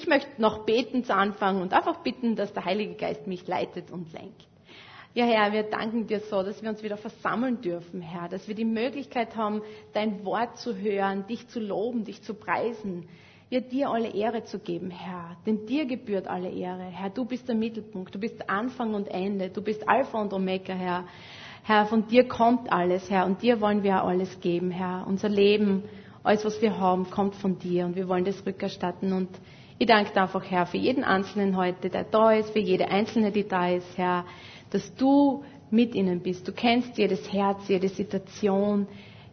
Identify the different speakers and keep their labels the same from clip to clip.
Speaker 1: Ich möchte noch beten zu Anfang und einfach bitten, dass der Heilige Geist mich leitet und lenkt. Ja, Herr, wir danken dir so, dass wir uns wieder versammeln dürfen, Herr, dass wir die Möglichkeit haben, dein Wort zu hören, dich zu loben, dich zu preisen, ja, dir alle Ehre zu geben, Herr. Denn dir gebührt alle Ehre. Herr, du bist der Mittelpunkt, du bist Anfang und Ende, du bist Alpha und Omega, Herr. Herr, von dir kommt alles, Herr, und dir wollen wir alles geben, Herr. Unser Leben, alles, was wir haben, kommt von dir und wir wollen das rückerstatten und ich danke dir einfach, Herr, für jeden Einzelnen heute, der da ist, für jede Einzelne, die da ist, Herr, dass du mit ihnen bist. Du kennst jedes Herz, jede Situation,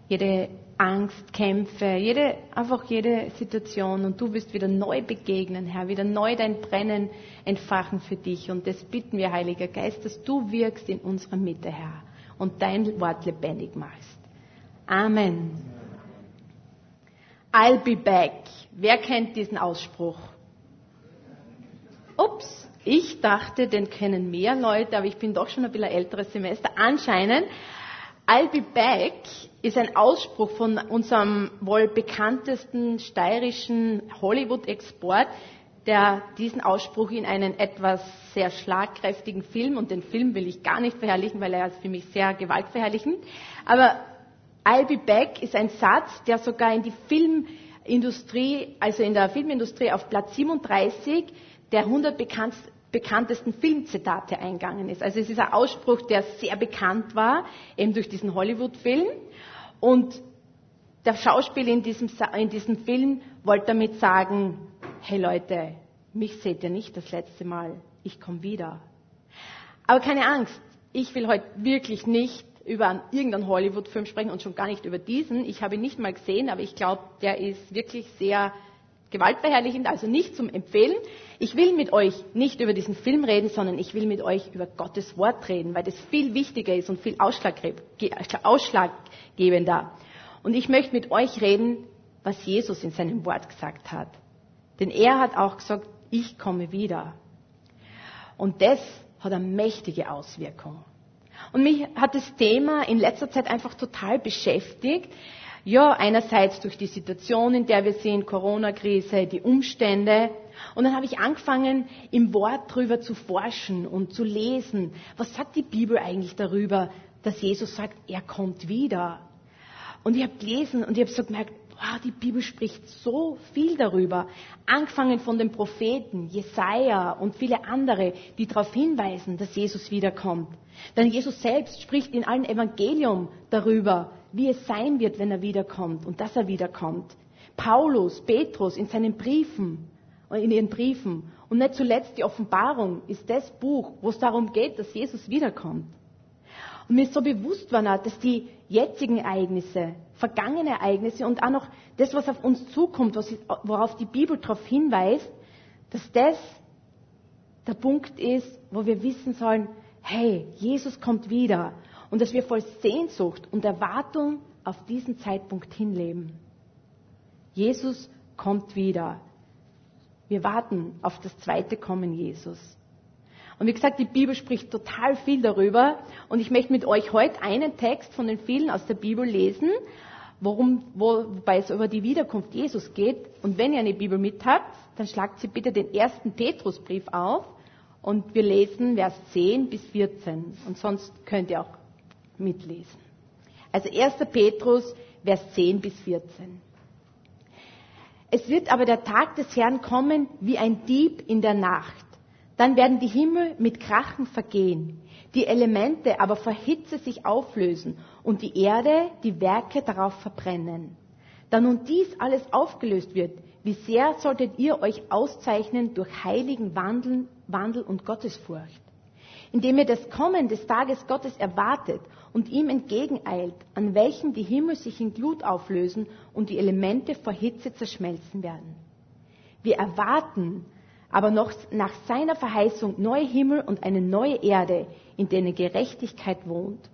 Speaker 1: jede Angst, Kämpfe, jede, einfach jede Situation und du wirst wieder neu begegnen, Herr, wieder neu dein Brennen entfachen für dich und das bitten wir, Heiliger Geist, dass du wirkst in unserer Mitte, Herr, und dein Wort lebendig machst. Amen. I'll be back. Wer kennt diesen Ausspruch? Ups, ich dachte, den kennen mehr Leute, aber ich bin doch schon ein bisschen älteres Semester. Anscheinend, I'll be back ist ein Ausspruch von unserem wohl bekanntesten steirischen Hollywood-Export, der diesen Ausspruch in einen etwas sehr schlagkräftigen Film, und den Film will ich gar nicht verherrlichen, weil er ist für mich sehr gewaltverherrlichend, aber I'll be back ist ein Satz, der sogar in die Filmindustrie, also in der Filmindustrie auf Platz 37 der 100 bekanntesten Filmzitate eingegangen ist. Also es ist ein Ausspruch, der sehr bekannt war, eben durch diesen Hollywood-Film. Und der Schauspieler in diesem, in diesem Film wollte damit sagen, hey Leute, mich seht ihr nicht das letzte Mal, ich komme wieder. Aber keine Angst, ich will heute wirklich nicht über irgendeinen Hollywood-Film sprechen und schon gar nicht über diesen. Ich habe ihn nicht mal gesehen, aber ich glaube, der ist wirklich sehr gewaltverherrlichend, also nicht zum Empfehlen. Ich will mit euch nicht über diesen Film reden, sondern ich will mit euch über Gottes Wort reden, weil das viel wichtiger ist und viel ausschlaggebender. Und ich möchte mit euch reden, was Jesus in seinem Wort gesagt hat. Denn er hat auch gesagt, ich komme wieder. Und das hat eine mächtige Auswirkung. Und mich hat das Thema in letzter Zeit einfach total beschäftigt, ja, einerseits durch die Situation, in der wir sind, Corona-Krise, die Umstände. Und dann habe ich angefangen, im Wort drüber zu forschen und zu lesen. Was sagt die Bibel eigentlich darüber, dass Jesus sagt, er kommt wieder? Und ich habe gelesen und ich habe so gemerkt, wow, die Bibel spricht so viel darüber. Angefangen von den Propheten, Jesaja und viele andere, die darauf hinweisen, dass Jesus wiederkommt. Denn Jesus selbst spricht in allen Evangelium darüber, wie es sein wird, wenn er wiederkommt und dass er wiederkommt. Paulus, Petrus in seinen Briefen, in ihren Briefen und nicht zuletzt die Offenbarung ist das Buch, wo es darum geht, dass Jesus wiederkommt. Und mir ist so bewusst worden, dass die jetzigen Ereignisse, vergangene Ereignisse und auch noch das, was auf uns zukommt, worauf die Bibel darauf hinweist, dass das der Punkt ist, wo wir wissen sollen, hey, Jesus kommt wieder und dass wir voll Sehnsucht und Erwartung auf diesen Zeitpunkt hinleben. Jesus kommt wieder. Wir warten auf das zweite Kommen Jesus. Und wie gesagt, die Bibel spricht total viel darüber. Und ich möchte mit euch heute einen Text von den vielen aus der Bibel lesen, worum, wo, wobei es über die Wiederkunft Jesus geht. Und wenn ihr eine Bibel mit habt, dann schlagt sie bitte den ersten Petrusbrief auf. Und wir lesen Vers 10 bis 14. Und sonst könnt ihr auch mitlesen. Also 1. Petrus, Vers 10 bis 14. Es wird aber der Tag des Herrn kommen wie ein Dieb in der Nacht. Dann werden die Himmel mit Krachen vergehen, die Elemente aber vor Hitze sich auflösen und die Erde die Werke darauf verbrennen. Da nun dies alles aufgelöst wird, wie sehr solltet ihr euch auszeichnen durch heiligen Wandeln, Wandel und Gottesfurcht, indem ihr das Kommen des Tages Gottes erwartet und ihm entgegeneilt, an welchem die Himmel sich in Glut auflösen und die Elemente vor Hitze zerschmelzen werden. Wir erwarten aber noch nach seiner Verheißung neue Himmel und eine neue Erde, in denen Gerechtigkeit wohnt.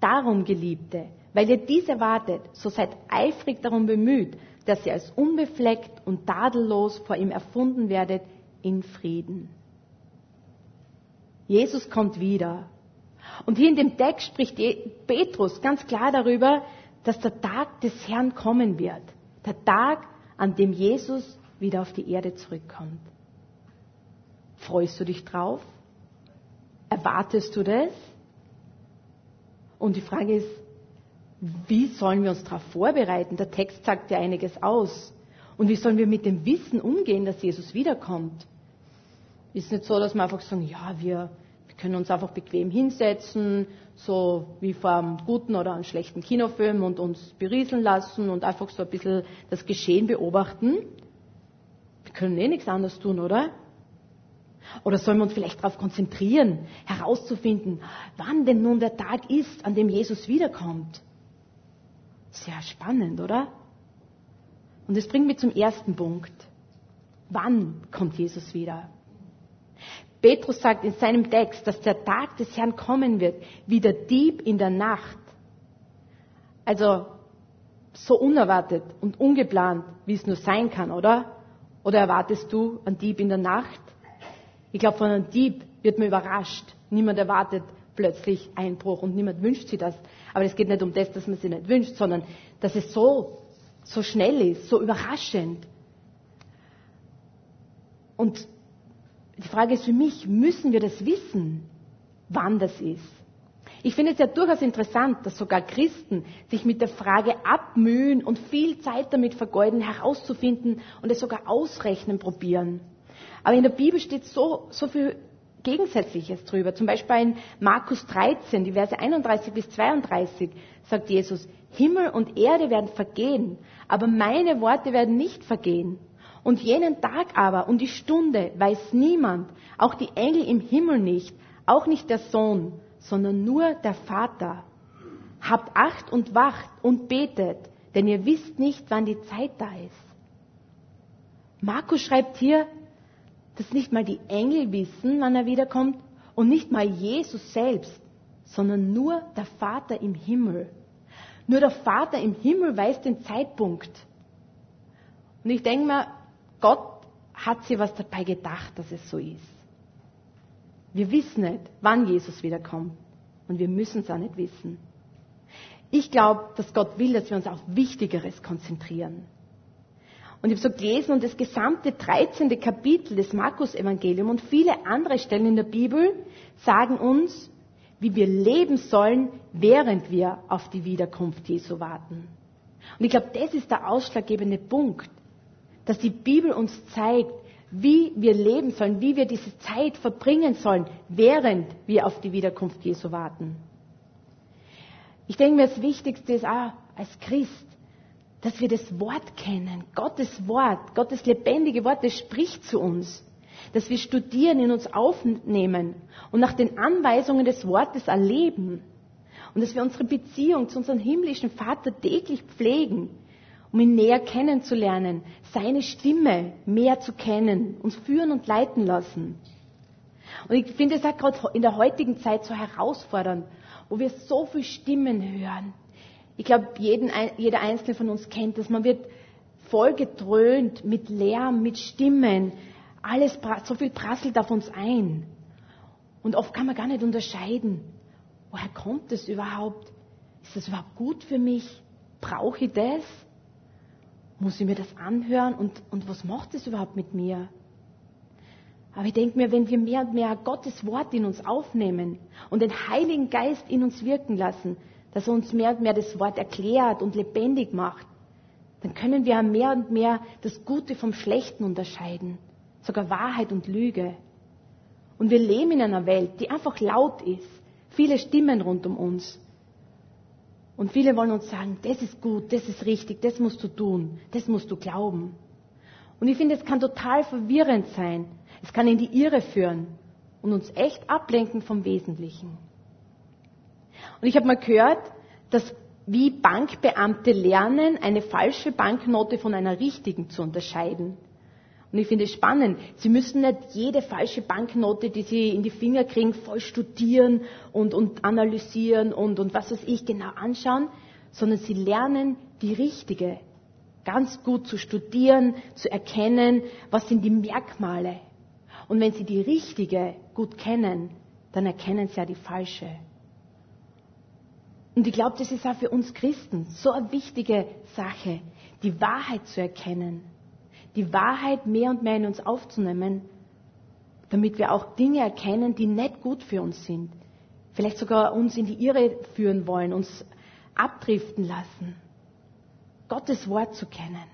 Speaker 1: Darum, Geliebte, weil ihr dies erwartet, so seid eifrig darum bemüht, dass ihr als unbefleckt und tadellos vor ihm erfunden werdet in Frieden. Jesus kommt wieder. Und hier in dem Text spricht Petrus ganz klar darüber, dass der Tag des Herrn kommen wird. Der Tag, an dem Jesus wieder auf die Erde zurückkommt. Freust du dich drauf? Erwartest du das? Und die Frage ist, wie sollen wir uns darauf vorbereiten? Der Text sagt ja einiges aus. Und wie sollen wir mit dem Wissen umgehen, dass Jesus wiederkommt? Ist nicht so, dass wir einfach sagen, ja, wir, wir können uns einfach bequem hinsetzen, so wie vor einem guten oder einem schlechten Kinofilm und uns berieseln lassen und einfach so ein bisschen das Geschehen beobachten. Wir können eh nichts anderes tun, oder? Oder sollen wir uns vielleicht darauf konzentrieren, herauszufinden, wann denn nun der Tag ist, an dem Jesus wiederkommt? Sehr spannend, oder? Und das bringt mich zum ersten Punkt. Wann kommt Jesus wieder? Petrus sagt in seinem Text, dass der Tag des Herrn kommen wird, wie der Dieb in der Nacht. Also so unerwartet und ungeplant, wie es nur sein kann, oder? Oder erwartest du einen Dieb in der Nacht? Ich glaube, von einem Dieb wird man überrascht. Niemand erwartet plötzlich Einbruch und niemand wünscht sich das. Aber es geht nicht um das, dass man sich nicht wünscht, sondern dass es so, so schnell ist, so überraschend. Und die Frage ist für mich, müssen wir das wissen, wann das ist? Ich finde es ja durchaus interessant, dass sogar Christen sich mit der Frage abmühen und viel Zeit damit vergeuden, herauszufinden und es sogar ausrechnen probieren. Aber in der Bibel steht so, so viel Gegensätzliches drüber. Zum Beispiel in Markus 13, die Verse 31 bis 32, sagt Jesus, Himmel und Erde werden vergehen, aber meine Worte werden nicht vergehen. Und jenen Tag aber und die Stunde weiß niemand, auch die Engel im Himmel nicht, auch nicht der Sohn, sondern nur der Vater. Habt Acht und wacht und betet, denn ihr wisst nicht, wann die Zeit da ist. Markus schreibt hier, dass nicht mal die Engel wissen, wann er wiederkommt und nicht mal Jesus selbst, sondern nur der Vater im Himmel. Nur der Vater im Himmel weiß den Zeitpunkt. Und ich denke mir, Gott hat sich was dabei gedacht, dass es so ist. Wir wissen nicht, wann Jesus wiederkommt. Und wir müssen es auch nicht wissen. Ich glaube, dass Gott will, dass wir uns auf Wichtigeres konzentrieren. Und ich habe so gelesen und das gesamte 13. Kapitel des Markus-Evangelium und viele andere Stellen in der Bibel sagen uns, wie wir leben sollen, während wir auf die Wiederkunft Jesu warten. Und ich glaube, das ist der ausschlaggebende Punkt dass die Bibel uns zeigt, wie wir leben sollen, wie wir diese Zeit verbringen sollen, während wir auf die Wiederkunft Jesu warten. Ich denke mir, das Wichtigste ist auch als Christ, dass wir das Wort kennen, Gottes Wort, Gottes lebendige Wort, das spricht zu uns, dass wir studieren, in uns aufnehmen und nach den Anweisungen des Wortes erleben und dass wir unsere Beziehung zu unserem himmlischen Vater täglich pflegen, um ihn näher kennenzulernen, seine Stimme mehr zu kennen, uns führen und leiten lassen. Und ich finde es auch gerade in der heutigen Zeit so herausfordernd, wo wir so viele Stimmen hören. Ich glaube, jeder Einzelne von uns kennt das. Man wird voll gedröhnt mit Lärm, mit Stimmen. Alles, so viel prasselt auf uns ein. Und oft kann man gar nicht unterscheiden, woher kommt das überhaupt? Ist das überhaupt gut für mich? Brauche ich das? Muss ich mir das anhören und, und was macht es überhaupt mit mir? Aber ich denke mir, wenn wir mehr und mehr Gottes Wort in uns aufnehmen und den Heiligen Geist in uns wirken lassen, dass er uns mehr und mehr das Wort erklärt und lebendig macht, dann können wir mehr und mehr das Gute vom Schlechten unterscheiden, sogar Wahrheit und Lüge. Und wir leben in einer Welt, die einfach laut ist, viele Stimmen rund um uns. Und viele wollen uns sagen, das ist gut, das ist richtig, das musst du tun, das musst du glauben. Und ich finde, es kann total verwirrend sein. Es kann in die Irre führen und uns echt ablenken vom Wesentlichen. Und ich habe mal gehört, dass wie Bankbeamte lernen, eine falsche Banknote von einer richtigen zu unterscheiden. Und ich finde es spannend. Sie müssen nicht jede falsche Banknote, die Sie in die Finger kriegen, voll studieren und, und analysieren und, und was weiß ich genau anschauen, sondern Sie lernen die richtige ganz gut zu studieren, zu erkennen, was sind die Merkmale. Und wenn Sie die richtige gut kennen, dann erkennen Sie ja die falsche. Und ich glaube, das ist auch für uns Christen so eine wichtige Sache, die Wahrheit zu erkennen die Wahrheit mehr und mehr in uns aufzunehmen, damit wir auch Dinge erkennen, die nicht gut für uns sind. Vielleicht sogar uns in die Irre führen wollen, uns abdriften lassen. Gottes Wort zu kennen.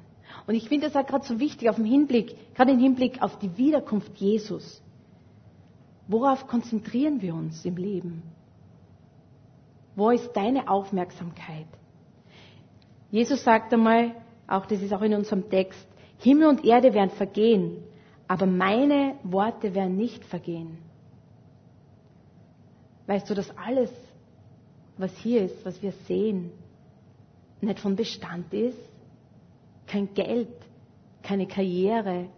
Speaker 1: Und ich finde das auch gerade so wichtig auf dem Hinblick, gerade im Hinblick auf die Wiederkunft Jesus. Worauf konzentrieren wir uns im Leben? Wo ist deine Aufmerksamkeit? Jesus sagt einmal, auch das ist auch in unserem Text, Himmel und Erde werden vergehen, aber meine Worte werden nicht vergehen. Weißt du, dass alles, was hier ist, was wir sehen, nicht von Bestand ist? Kein Geld, keine Karriere,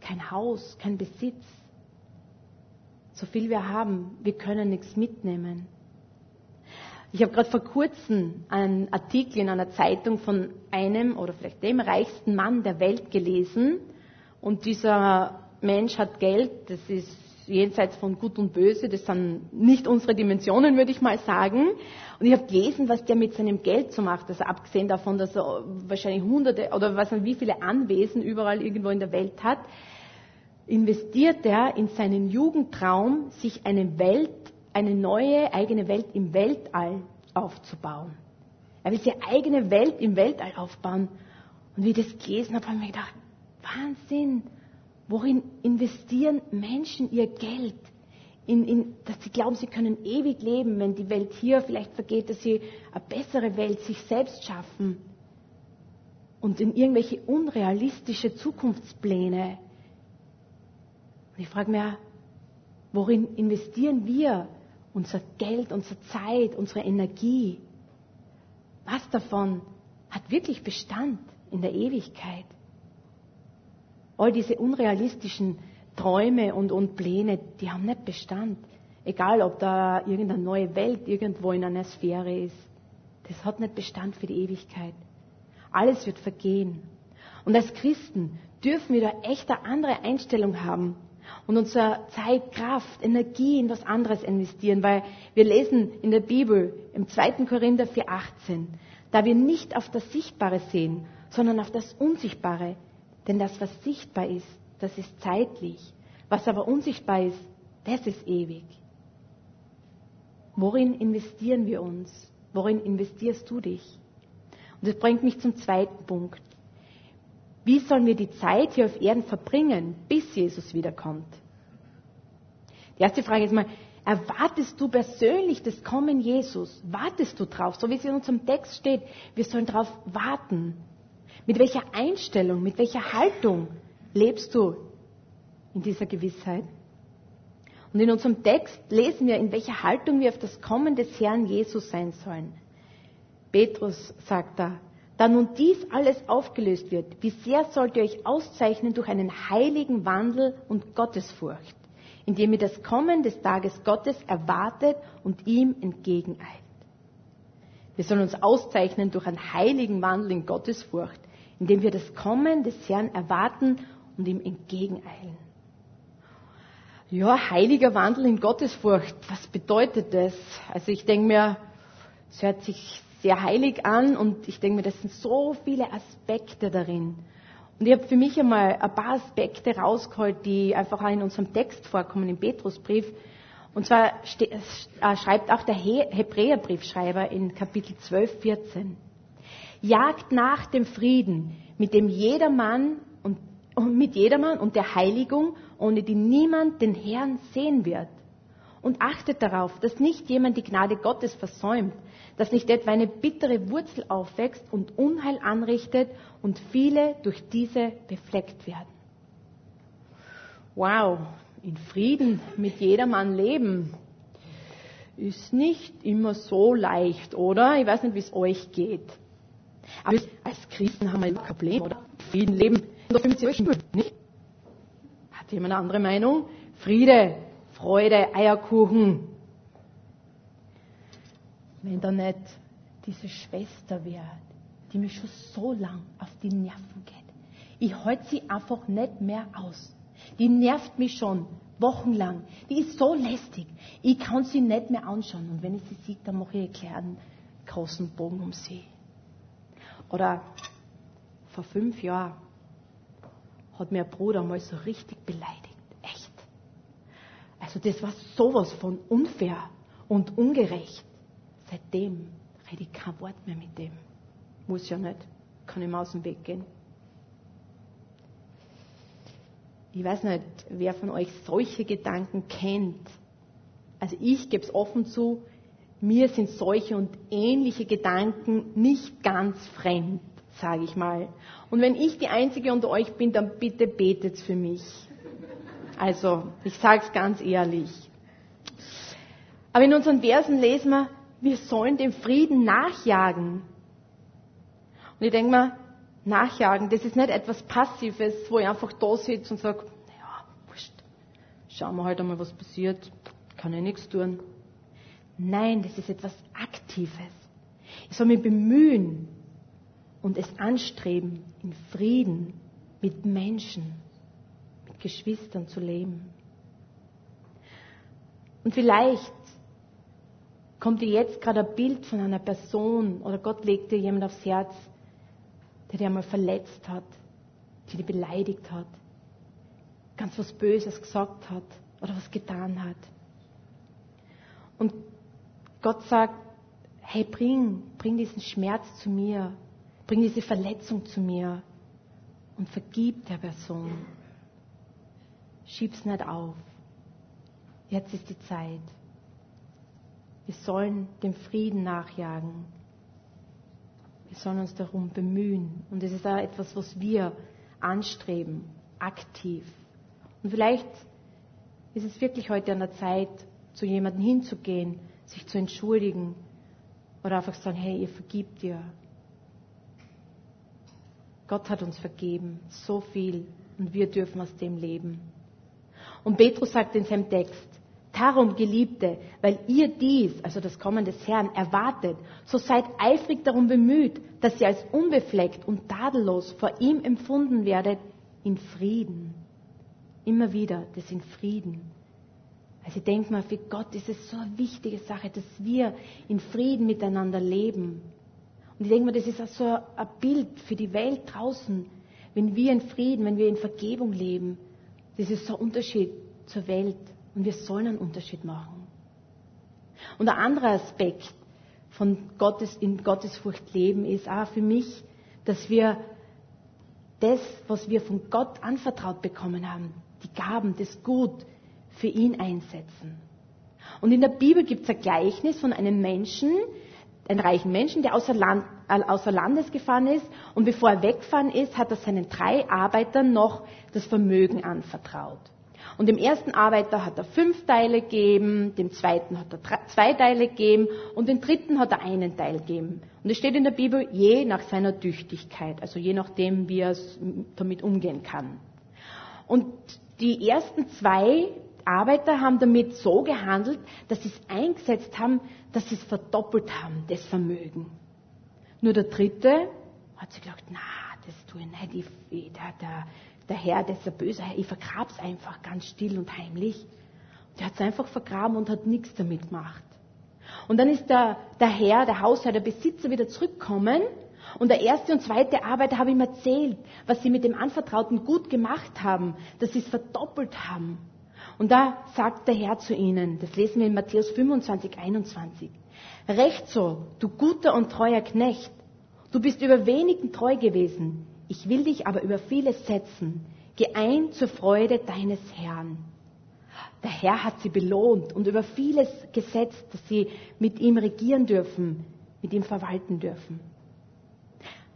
Speaker 1: kein Haus, kein Besitz. So viel wir haben, wir können nichts mitnehmen. Ich habe gerade vor kurzem einen Artikel in einer Zeitung von einem oder vielleicht dem reichsten Mann der Welt gelesen. Und dieser Mensch hat Geld, das ist jenseits von Gut und Böse, das sind nicht unsere Dimensionen, würde ich mal sagen. Und ich habe gelesen, was der mit seinem Geld so macht. Also abgesehen davon, dass er wahrscheinlich hunderte oder was wie viele Anwesen überall irgendwo in der Welt hat, investiert er in seinen Jugendtraum, sich eine Welt eine neue eigene Welt im Weltall aufzubauen. Er will seine eigene Welt im Weltall aufbauen. Und wie ich das gelesen habe, habe ich mir gedacht, Wahnsinn, worin investieren Menschen ihr Geld? In, in, dass sie glauben, sie können ewig leben, wenn die Welt hier vielleicht vergeht, dass sie eine bessere Welt sich selbst schaffen. Und in irgendwelche unrealistische Zukunftspläne. Und ich frage mich, worin investieren wir unser Geld, unsere Zeit, unsere Energie, was davon hat wirklich Bestand in der Ewigkeit? All diese unrealistischen Träume und, und Pläne, die haben nicht Bestand. Egal, ob da irgendeine neue Welt irgendwo in einer Sphäre ist. Das hat nicht Bestand für die Ewigkeit. Alles wird vergehen. Und als Christen dürfen wir da echt eine andere Einstellung haben und unsere Zeit, Kraft, Energie in was anderes investieren, weil wir lesen in der Bibel im 2. Korinther 4,18, da wir nicht auf das Sichtbare sehen, sondern auf das Unsichtbare. Denn das, was sichtbar ist, das ist zeitlich. Was aber unsichtbar ist, das ist ewig. Worin investieren wir uns? Worin investierst du dich? Und das bringt mich zum zweiten Punkt. Wie sollen wir die Zeit hier auf Erden verbringen, bis Jesus wiederkommt? Die erste Frage ist mal, erwartest du persönlich das Kommen Jesus? Wartest du drauf? So wie es in unserem Text steht, wir sollen darauf warten. Mit welcher Einstellung, mit welcher Haltung lebst du in dieser Gewissheit? Und in unserem Text lesen wir, in welcher Haltung wir auf das Kommen des Herrn Jesus sein sollen. Petrus sagt da, da nun dies alles aufgelöst wird, wie sehr sollt ihr euch auszeichnen durch einen heiligen Wandel und Gottesfurcht, indem ihr das Kommen des Tages Gottes erwartet und ihm entgegeneilt. Wir sollen uns auszeichnen durch einen heiligen Wandel in Gottesfurcht, indem wir das Kommen des Herrn erwarten und ihm entgegeneilen. Ja, heiliger Wandel in Gottesfurcht, was bedeutet das? Also ich denke mir, es hört sich sehr heilig an und ich denke mir, das sind so viele Aspekte darin. Und ich habe für mich einmal ein paar Aspekte rausgeholt, die einfach auch in unserem Text vorkommen, im Petrusbrief. Und zwar äh, schreibt auch der Hebräerbriefschreiber in Kapitel 12, 14. Jagt nach dem Frieden, mit dem jedermann und, mit jedermann und der Heiligung, ohne die niemand den Herrn sehen wird. Und achtet darauf, dass nicht jemand die Gnade Gottes versäumt, dass nicht etwa eine bittere Wurzel aufwächst und Unheil anrichtet und viele durch diese befleckt werden. Wow, in Frieden mit jedermann leben ist nicht immer so leicht, oder? Ich weiß nicht, wie es euch geht. Aber als Christen haben wir kein Problem, oder? Frieden leben nur 50 nicht? Hat jemand eine andere Meinung? Friede, Freude, Eierkuchen, wenn da nicht diese Schwester wäre, die mich schon so lang auf die Nerven geht. Ich halte sie einfach nicht mehr aus. Die nervt mich schon wochenlang. Die ist so lästig. Ich kann sie nicht mehr anschauen. Und wenn ich sie sehe, dann mache ich einen großen Bogen um sie. Oder vor fünf Jahren hat mir ein Bruder mal so richtig beleidigt. Also das war sowas von unfair und ungerecht. Seitdem rede ich kein Wort mehr mit dem. Muss ja nicht. Kann ihm aus dem Weg gehen. Ich weiß nicht, wer von euch solche Gedanken kennt. Also ich gebe es offen zu, mir sind solche und ähnliche Gedanken nicht ganz fremd, sage ich mal. Und wenn ich die Einzige unter euch bin, dann bitte betet für mich. Also, ich sage es ganz ehrlich. Aber in unseren Versen lesen wir, wir sollen dem Frieden nachjagen. Und ich denke mir, nachjagen, das ist nicht etwas Passives, wo ich einfach da sitze und sage, naja, wurscht, schauen wir halt einmal, was passiert, kann ich nichts tun. Nein, das ist etwas Aktives. Ich soll mich bemühen und es anstreben, in Frieden mit Menschen, Geschwistern zu leben. Und vielleicht kommt dir jetzt gerade ein Bild von einer Person oder Gott legt dir jemand aufs Herz, der dir einmal verletzt hat, die dich beleidigt hat, ganz was Böses gesagt hat oder was getan hat. Und Gott sagt, hey, bring, bring diesen Schmerz zu mir, bring diese Verletzung zu mir und vergib der Person. Schieb's nicht auf. Jetzt ist die Zeit. Wir sollen dem Frieden nachjagen. Wir sollen uns darum bemühen. Und es ist auch etwas, was wir anstreben, aktiv. Und vielleicht ist es wirklich heute an der Zeit, zu jemandem hinzugehen, sich zu entschuldigen oder einfach sagen, hey, ihr vergibt dir. Gott hat uns vergeben, so viel, und wir dürfen aus dem leben. Und Petrus sagt in seinem Text, Darum, Geliebte, weil ihr dies, also das Kommen des Herrn, erwartet, so seid eifrig darum bemüht, dass ihr als unbefleckt und tadellos vor ihm empfunden werdet, in Frieden. Immer wieder, das in Frieden. Also ich denke mal, für Gott ist es so eine wichtige Sache, dass wir in Frieden miteinander leben. Und ich denke mal, das ist auch so ein Bild für die Welt draußen. Wenn wir in Frieden, wenn wir in Vergebung leben, das ist so ein Unterschied zur Welt. Und wir sollen einen Unterschied machen. Und ein anderer Aspekt von Gottes, in Gottesfurcht leben ist auch für mich, dass wir das, was wir von Gott anvertraut bekommen haben, die Gaben, das Gut, für ihn einsetzen. Und in der Bibel gibt es ein Gleichnis von einem Menschen, einen reichen Menschen, der außer, Land, äh, außer Landes gefahren ist und bevor er weggefahren ist, hat er seinen drei Arbeitern noch das Vermögen anvertraut. Und dem ersten Arbeiter hat er fünf Teile gegeben, dem zweiten hat er zwei Teile gegeben und dem dritten hat er einen Teil gegeben. Und es steht in der Bibel, je nach seiner Tüchtigkeit, also je nachdem, wie er damit umgehen kann. Und die ersten zwei Arbeiter haben damit so gehandelt, dass sie es eingesetzt haben, dass sie es verdoppelt haben, das Vermögen. Nur der dritte hat sich gedacht, na, das tue ich nicht, ich, der, der, der Herr, der ist ein böser Herr, ich vergrab's einfach ganz still und heimlich. Der hat es einfach vergraben und hat nichts damit gemacht. Und dann ist der, der Herr, der Hausherr, der Besitzer wieder zurückgekommen und der erste und zweite Arbeiter haben ihm erzählt, was sie mit dem Anvertrauten gut gemacht haben, dass sie es verdoppelt haben. Und da sagt der Herr zu ihnen, das lesen wir in Matthäus 25, 21, Recht so, du guter und treuer Knecht, du bist über wenigen treu gewesen, ich will dich aber über vieles setzen. Geh zur Freude deines Herrn. Der Herr hat sie belohnt und über vieles gesetzt, dass sie mit ihm regieren dürfen, mit ihm verwalten dürfen.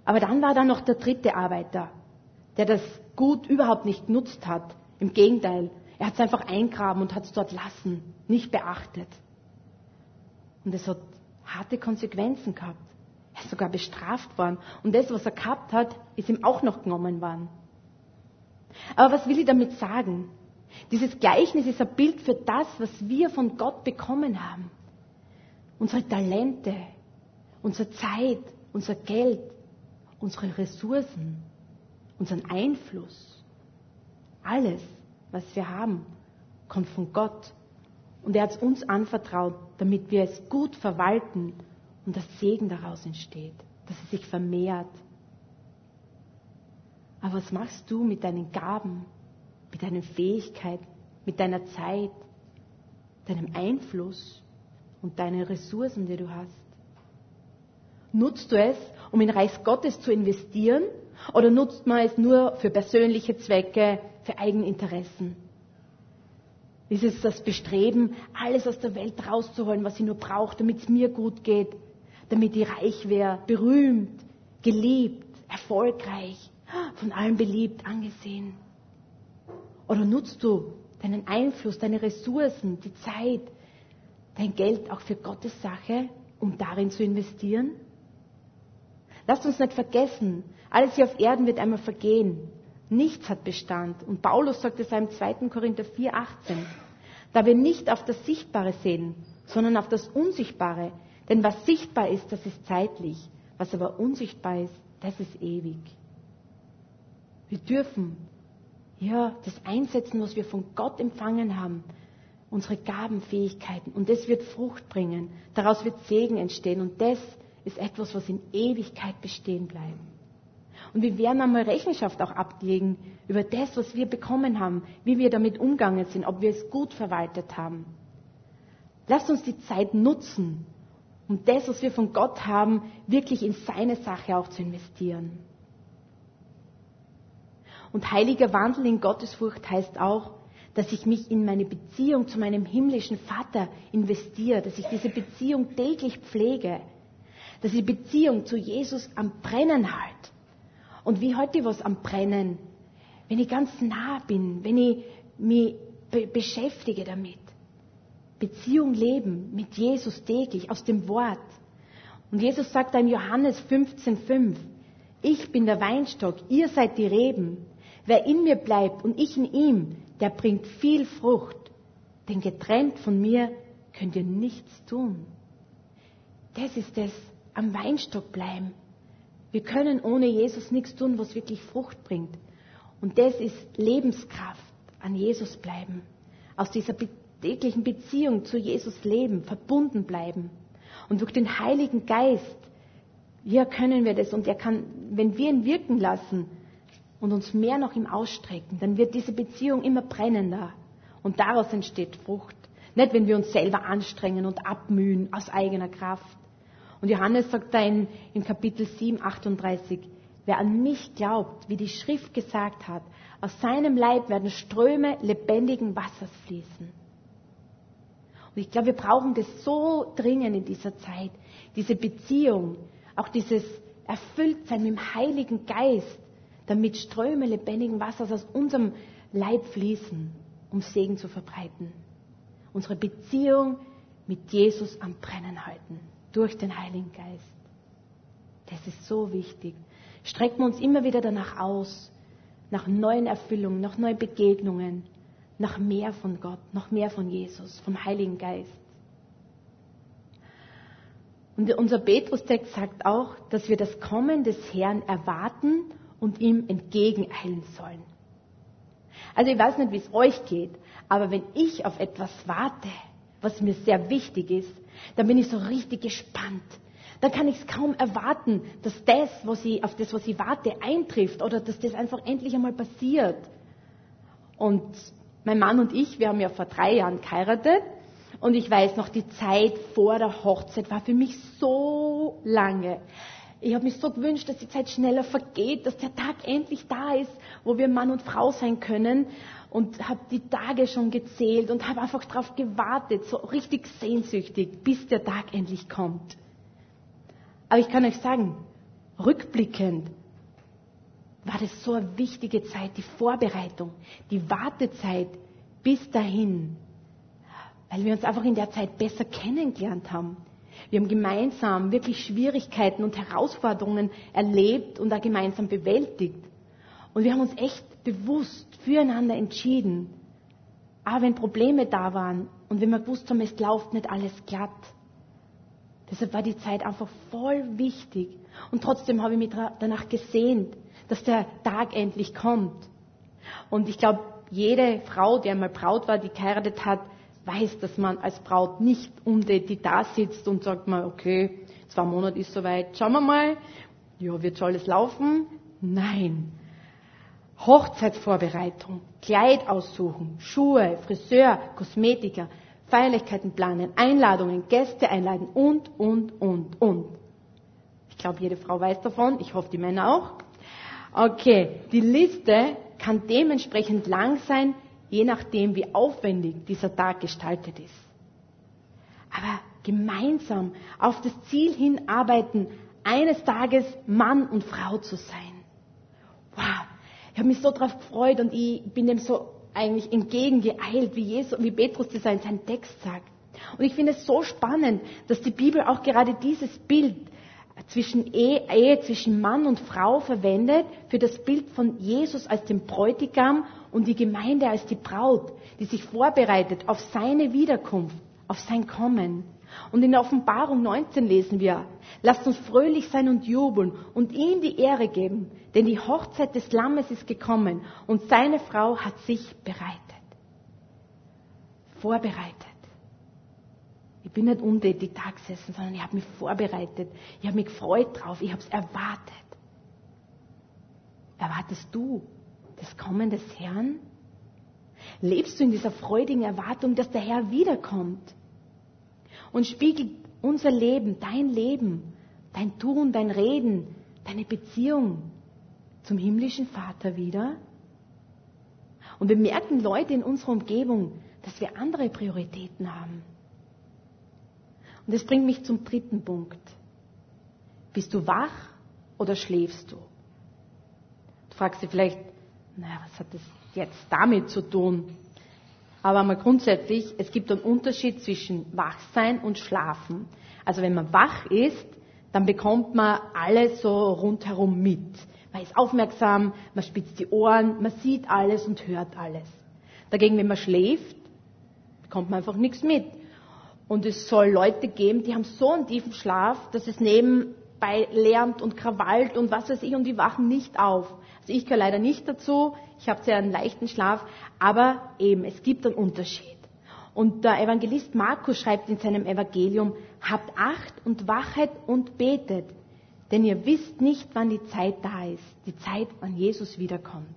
Speaker 1: Aber dann war da noch der dritte Arbeiter, der das Gut überhaupt nicht genutzt hat. Im Gegenteil, er hat es einfach eingraben und hat es dort lassen, nicht beachtet. Und es hat harte Konsequenzen gehabt. Er ist sogar bestraft worden. Und das, was er gehabt hat, ist ihm auch noch genommen worden. Aber was will ich damit sagen? Dieses Gleichnis ist ein Bild für das, was wir von Gott bekommen haben. Unsere Talente, unsere Zeit, unser Geld, unsere Ressourcen, unseren Einfluss. Alles, was wir haben, kommt von Gott. Und er hat es uns anvertraut, damit wir es gut verwalten und dass Segen daraus entsteht, dass es sich vermehrt. Aber was machst du mit deinen Gaben, mit deinen Fähigkeiten, mit deiner Zeit, deinem Einfluss und deinen Ressourcen, die du hast? Nutzt du es, um in Reich Gottes zu investieren? Oder nutzt man es nur für persönliche Zwecke, für Eigeninteressen? Ist es das Bestreben, alles aus der Welt rauszuholen, was sie nur braucht, damit es mir gut geht, damit ich reich wäre, berühmt, geliebt, erfolgreich, von allen beliebt, angesehen? Oder nutzt du deinen Einfluss, deine Ressourcen, die Zeit, dein Geld auch für Gottes Sache, um darin zu investieren? Lasst uns nicht vergessen, alles hier auf Erden wird einmal vergehen. Nichts hat Bestand. Und Paulus sagt es im 2. Korinther 4, 18. Da wir nicht auf das Sichtbare sehen, sondern auf das Unsichtbare. Denn was sichtbar ist, das ist zeitlich. Was aber unsichtbar ist, das ist ewig. Wir dürfen ja das einsetzen, was wir von Gott empfangen haben. Unsere Gabenfähigkeiten. Und das wird Frucht bringen. Daraus wird Segen entstehen. Und das ist etwas, was in Ewigkeit bestehen bleibt. Und wir werden einmal Rechenschaft auch ablegen über das, was wir bekommen haben, wie wir damit umgegangen sind, ob wir es gut verwaltet haben. Lasst uns die Zeit nutzen, um das, was wir von Gott haben, wirklich in seine Sache auch zu investieren. Und heiliger Wandel in Gottesfurcht heißt auch, dass ich mich in meine Beziehung zu meinem himmlischen Vater investiere, dass ich diese Beziehung täglich pflege, dass ich die Beziehung zu Jesus am Brennen halte. Und wie heute was am Brennen? Wenn ich ganz nah bin, wenn ich mich be beschäftige damit. Beziehung leben mit Jesus täglich aus dem Wort. Und Jesus sagt da in Johannes 15,5, ich bin der Weinstock, ihr seid die Reben. Wer in mir bleibt und ich in ihm, der bringt viel Frucht. Denn getrennt von mir könnt ihr nichts tun. Das ist es, am Weinstock bleiben. Wir können ohne Jesus nichts tun, was wirklich Frucht bringt. Und das ist Lebenskraft, an Jesus bleiben. Aus dieser täglichen Beziehung zu Jesus leben, verbunden bleiben. Und durch den Heiligen Geist, ja, können wir das. Und er kann, wenn wir ihn wirken lassen und uns mehr noch ihm ausstrecken, dann wird diese Beziehung immer brennender. Und daraus entsteht Frucht. Nicht, wenn wir uns selber anstrengen und abmühen aus eigener Kraft. Und Johannes sagt da in, in Kapitel 7, 38, wer an mich glaubt, wie die Schrift gesagt hat, aus seinem Leib werden Ströme lebendigen Wassers fließen. Und ich glaube, wir brauchen das so dringend in dieser Zeit, diese Beziehung, auch dieses Erfülltsein mit dem Heiligen Geist, damit Ströme lebendigen Wassers aus unserem Leib fließen, um Segen zu verbreiten. Unsere Beziehung mit Jesus am Brennen halten durch den Heiligen Geist. Das ist so wichtig. Strecken wir uns immer wieder danach aus, nach neuen Erfüllungen, nach neuen Begegnungen, nach mehr von Gott, nach mehr von Jesus, vom Heiligen Geist. Und unser Petrus-Text sagt auch, dass wir das Kommen des Herrn erwarten und ihm entgegeneilen sollen. Also ich weiß nicht, wie es euch geht, aber wenn ich auf etwas warte, was mir sehr wichtig ist, dann bin ich so richtig gespannt. Dann kann ich es kaum erwarten, dass das, was ich, auf das, was ich warte, eintrifft oder dass das einfach endlich einmal passiert. Und mein Mann und ich, wir haben ja vor drei Jahren geheiratet und ich weiß noch, die Zeit vor der Hochzeit war für mich so lange. Ich habe mich so gewünscht, dass die Zeit schneller vergeht, dass der Tag endlich da ist, wo wir Mann und Frau sein können und habe die Tage schon gezählt und habe einfach darauf gewartet, so richtig sehnsüchtig, bis der Tag endlich kommt. Aber ich kann euch sagen, rückblickend war das so eine wichtige Zeit, die Vorbereitung, die Wartezeit bis dahin, weil wir uns einfach in der Zeit besser kennengelernt haben. Wir haben gemeinsam wirklich Schwierigkeiten und Herausforderungen erlebt und auch gemeinsam bewältigt. Und wir haben uns echt bewusst füreinander entschieden. Aber wenn Probleme da waren und wenn wir gewusst haben, es läuft nicht alles glatt. Deshalb war die Zeit einfach voll wichtig. Und trotzdem habe ich mich danach gesehnt, dass der Tag endlich kommt. Und ich glaube, jede Frau, die einmal Braut war, die geheiratet hat, weiß, dass man als Braut nicht die da sitzt und sagt mal, okay, zwei Monate ist soweit, schauen wir mal, ja, wird schon alles laufen? Nein. Hochzeitsvorbereitung, Kleid aussuchen, Schuhe, Friseur, Kosmetiker, Feierlichkeiten planen, Einladungen, Gäste einladen und, und, und, und. Ich glaube, jede Frau weiß davon, ich hoffe, die Männer auch. Okay, die Liste kann dementsprechend lang sein, je nachdem, wie aufwendig dieser Tag gestaltet ist. Aber gemeinsam auf das Ziel hinarbeiten, eines Tages Mann und Frau zu sein. Wow, ich habe mich so darauf gefreut und ich bin dem so eigentlich entgegengeeilt, wie, Jesus, wie Petrus das in seinem Text sagt. Und ich finde es so spannend, dass die Bibel auch gerade dieses Bild zwischen Ehe, Ehe zwischen Mann und Frau verwendet für das Bild von Jesus als dem Bräutigam und die Gemeinde als die Braut, die sich vorbereitet auf seine Wiederkunft, auf sein Kommen. Und in der Offenbarung 19 lesen wir, lasst uns fröhlich sein und jubeln und ihm die Ehre geben, denn die Hochzeit des Lammes ist gekommen und seine Frau hat sich bereitet. Vorbereitet. Ich bin nicht untätig da gesessen, sondern ich habe mich vorbereitet. Ich habe mich gefreut drauf. Ich habe es erwartet. Erwartest du das Kommen des Herrn? Lebst du in dieser freudigen Erwartung, dass der Herr wiederkommt? Und spiegelt unser Leben, dein Leben, dein Tun, dein Reden, deine Beziehung zum himmlischen Vater wieder? Und wir merken Leute in unserer Umgebung, dass wir andere Prioritäten haben. Und das bringt mich zum dritten Punkt. Bist du wach oder schläfst du? Du fragst dich vielleicht, naja, was hat das jetzt damit zu tun? Aber mal grundsätzlich, es gibt einen Unterschied zwischen Wachsein und Schlafen. Also wenn man wach ist, dann bekommt man alles so rundherum mit. Man ist aufmerksam, man spitzt die Ohren, man sieht alles und hört alles. Dagegen, wenn man schläft, bekommt man einfach nichts mit. Und es soll Leute geben, die haben so einen tiefen Schlaf, dass es nebenbei lärmt und krawallt und was weiß ich und die wachen nicht auf. Also ich gehöre leider nicht dazu. Ich habe sehr einen leichten Schlaf, aber eben, es gibt einen Unterschied. Und der Evangelist Markus schreibt in seinem Evangelium, habt Acht und wachet und betet, denn ihr wisst nicht, wann die Zeit da ist, die Zeit, wann Jesus wiederkommt.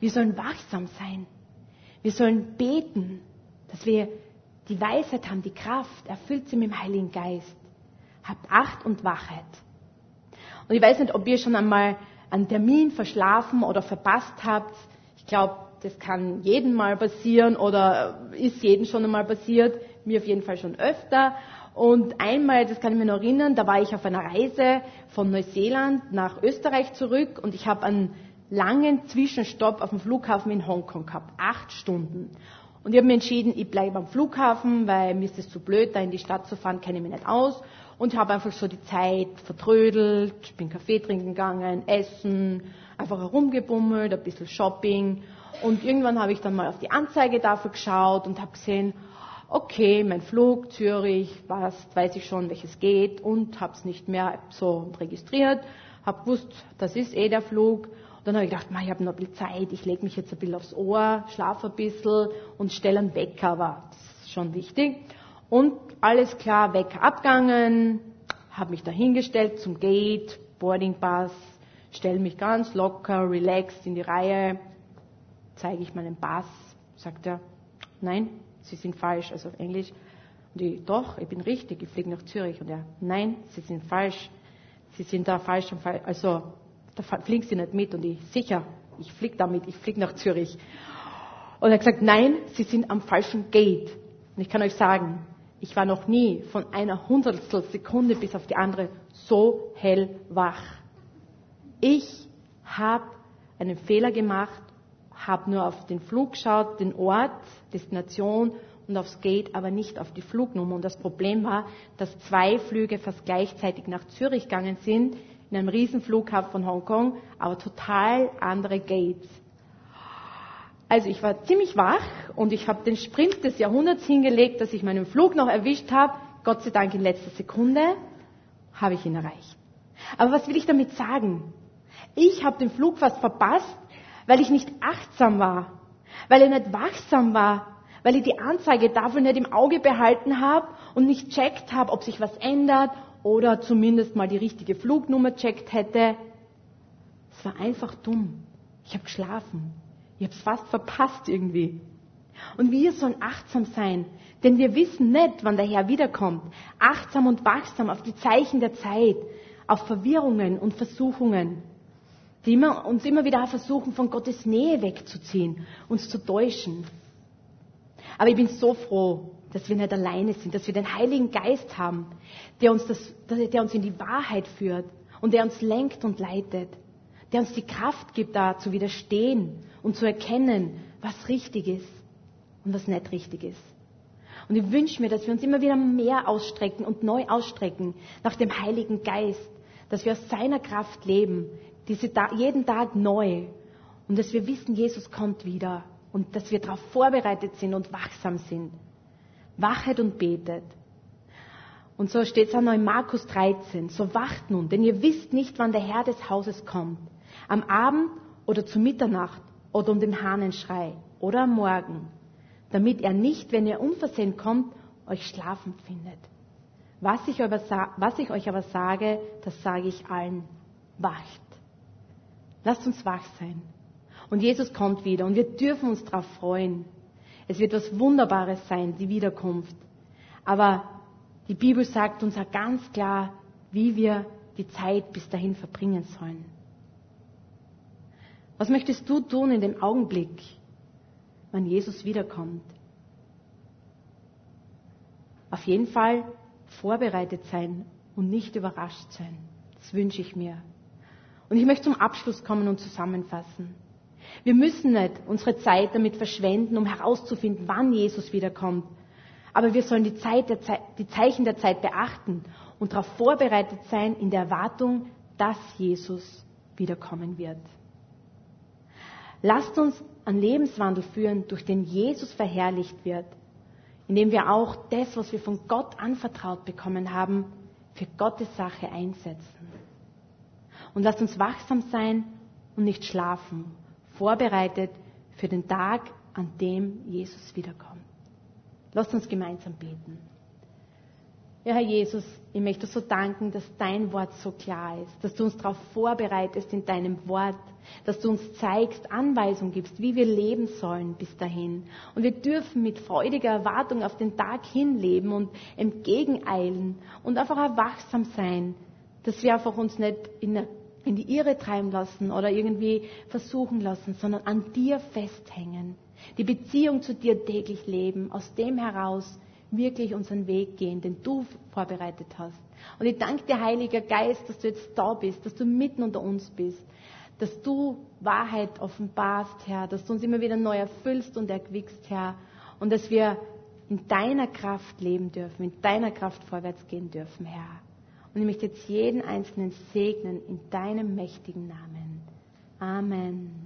Speaker 1: Wir sollen wachsam sein. Wir sollen beten, dass wir die Weisheit haben, die Kraft, erfüllt sie mit dem Heiligen Geist. Habt Acht und wachet. Und ich weiß nicht, ob ihr schon einmal einen Termin verschlafen oder verpasst habt. Ich glaube, das kann jedem mal passieren oder ist jedem schon einmal passiert. Mir auf jeden Fall schon öfter. Und einmal, das kann ich mir noch erinnern, da war ich auf einer Reise von Neuseeland nach Österreich zurück und ich habe einen langen Zwischenstopp auf dem Flughafen in Hongkong gehabt. Acht Stunden. Und ich habe mir entschieden, ich bleibe am Flughafen, weil mir ist es zu blöd, da in die Stadt zu fahren, kenne ich mich nicht aus. Und habe einfach so die Zeit vertrödelt, bin Kaffee trinken gegangen, essen, einfach herumgebummelt, ein bisschen Shopping. Und irgendwann habe ich dann mal auf die Anzeige dafür geschaut und habe gesehen, okay, mein Flug, Zürich, was, weiß ich schon, welches geht und habe es nicht mehr so registriert, habe gewusst, das ist eh der Flug dann habe ich gedacht, ich habe noch ein bisschen Zeit, ich lege mich jetzt ein bisschen aufs Ohr, schlafe ein bisschen und stelle einen Wecker, aber das ist schon wichtig. Und alles klar, Wecker abgegangen, habe mich da hingestellt zum Gate, Boarding Pass, stelle mich ganz locker, relaxed in die Reihe, zeige ich meinen Pass, sagt er, nein, Sie sind falsch, also auf Englisch. Und ich, doch, ich bin richtig, ich fliege nach Zürich. Und er, nein, Sie sind falsch, Sie sind da falsch, also da fliegst du nicht mit. Und ich, sicher, ich flieg damit, ich flieg nach Zürich. Und er hat gesagt, nein, Sie sind am falschen Gate. Und ich kann euch sagen, ich war noch nie von einer Hundertstel Sekunde bis auf die andere so hellwach. Ich habe einen Fehler gemacht, habe nur auf den Flug geschaut, den Ort, Destination und aufs Gate, aber nicht auf die Flugnummer. Und das Problem war, dass zwei Flüge fast gleichzeitig nach Zürich gegangen sind in einem Riesenflughafen von Hongkong, aber total andere Gates. Also ich war ziemlich wach und ich habe den Sprint des Jahrhunderts hingelegt, dass ich meinen Flug noch erwischt habe. Gott sei Dank in letzter Sekunde habe ich ihn erreicht. Aber was will ich damit sagen? Ich habe den Flug fast verpasst, weil ich nicht achtsam war, weil ich nicht wachsam war, weil ich die Anzeigetafel nicht im Auge behalten habe und nicht checkt habe, ob sich was ändert oder zumindest mal die richtige Flugnummer checkt hätte. Es war einfach dumm. Ich habe geschlafen. Ich habe es fast verpasst irgendwie. Und wir sollen achtsam sein, denn wir wissen nicht, wann der Herr wiederkommt. Achtsam und wachsam auf die Zeichen der Zeit, auf Verwirrungen und Versuchungen, die immer, uns immer wieder versuchen, von Gottes Nähe wegzuziehen, uns zu täuschen. Aber ich bin so froh, dass wir nicht alleine sind, dass wir den Heiligen Geist haben, der uns, das, der uns in die Wahrheit führt und der uns lenkt und leitet, der uns die Kraft gibt, da zu widerstehen und zu erkennen, was richtig ist und was nicht richtig ist. Und ich wünsche mir, dass wir uns immer wieder mehr ausstrecken und neu ausstrecken nach dem Heiligen Geist, dass wir aus seiner Kraft leben, diese, jeden Tag neu und dass wir wissen, Jesus kommt wieder und dass wir darauf vorbereitet sind und wachsam sind. Wachet und betet. Und so steht es auch noch in Markus 13. So wacht nun, denn ihr wisst nicht, wann der Herr des Hauses kommt. Am Abend oder zu Mitternacht oder um den Hahnenschrei oder am Morgen damit er nicht, wenn er unversehen kommt, euch schlafend findet. Was ich, was ich euch aber sage, das sage ich allen. Wacht. Lasst uns wach sein. Und Jesus kommt wieder und wir dürfen uns darauf freuen. Es wird was Wunderbares sein, die Wiederkunft. Aber die Bibel sagt uns auch ganz klar, wie wir die Zeit bis dahin verbringen sollen. Was möchtest du tun in dem Augenblick, wann Jesus wiederkommt. Auf jeden Fall vorbereitet sein und nicht überrascht sein. Das wünsche ich mir. Und ich möchte zum Abschluss kommen und zusammenfassen. Wir müssen nicht unsere Zeit damit verschwenden, um herauszufinden, wann Jesus wiederkommt. Aber wir sollen die, Zeit der Zeit, die Zeichen der Zeit beachten und darauf vorbereitet sein in der Erwartung, dass Jesus wiederkommen wird. Lasst uns einen Lebenswandel führen, durch den Jesus verherrlicht wird, indem wir auch das, was wir von Gott anvertraut bekommen haben, für Gottes Sache einsetzen. Und lasst uns wachsam sein und nicht schlafen, vorbereitet für den Tag, an dem Jesus wiederkommt. Lasst uns gemeinsam beten. Ja, Herr Jesus, ich möchte so danken, dass dein Wort so klar ist, dass du uns darauf vorbereitest in deinem Wort, dass du uns zeigst, Anweisungen gibst, wie wir leben sollen bis dahin. Und wir dürfen mit freudiger Erwartung auf den Tag hinleben und entgegeneilen und einfach erwachsam sein, dass wir einfach uns nicht in, in die Irre treiben lassen oder irgendwie versuchen lassen, sondern an dir festhängen. Die Beziehung zu dir täglich leben, aus dem heraus wirklich unseren Weg gehen, den du vorbereitet hast. Und ich danke dir, Heiliger Geist, dass du jetzt da bist, dass du mitten unter uns bist, dass du Wahrheit offenbarst, Herr, dass du uns immer wieder neu erfüllst und erquickst, Herr, und dass wir in deiner Kraft leben dürfen, in deiner Kraft vorwärts gehen dürfen, Herr. Und ich möchte jetzt jeden Einzelnen segnen in deinem mächtigen Namen. Amen.